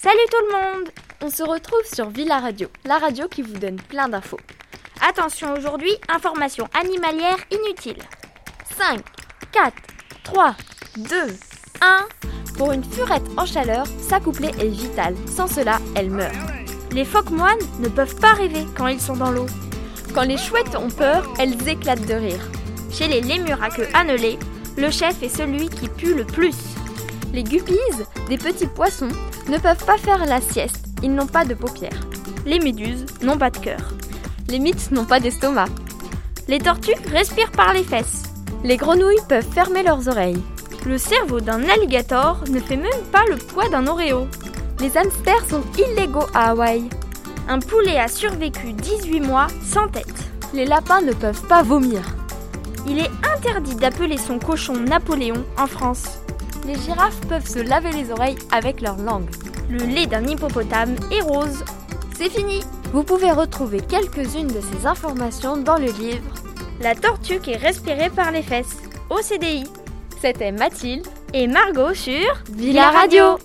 Salut tout le monde On se retrouve sur Villa Radio, la radio qui vous donne plein d'infos. Attention aujourd'hui, information animalière inutile. 5, 4, 3, 2, 1. Pour une furette en chaleur, s'accoupler est vital. Sans cela, elle meurt. Les phoques moines ne peuvent pas rêver quand ils sont dans l'eau. Quand les chouettes ont peur, elles éclatent de rire. Chez les lémurs à queue annelée, le chef est celui qui pue le plus. Les guppies, des petits poissons, ne peuvent pas faire la sieste, ils n'ont pas de paupières. Les méduses n'ont pas de cœur. Les mythes n'ont pas d'estomac. Les tortues respirent par les fesses. Les grenouilles peuvent fermer leurs oreilles. Le cerveau d'un alligator ne fait même pas le poids d'un Oreo. Les hamsters sont illégaux à Hawaï. Un poulet a survécu 18 mois sans tête. Les lapins ne peuvent pas vomir. Il est interdit d'appeler son cochon Napoléon en France. Les girafes peuvent se laver les oreilles avec leur langue. Le lait d'un hippopotame est rose. C'est fini Vous pouvez retrouver quelques-unes de ces informations dans le livre La tortue qui est respirée par les fesses, au CDI. C'était Mathilde et Margot sur Villa Radio.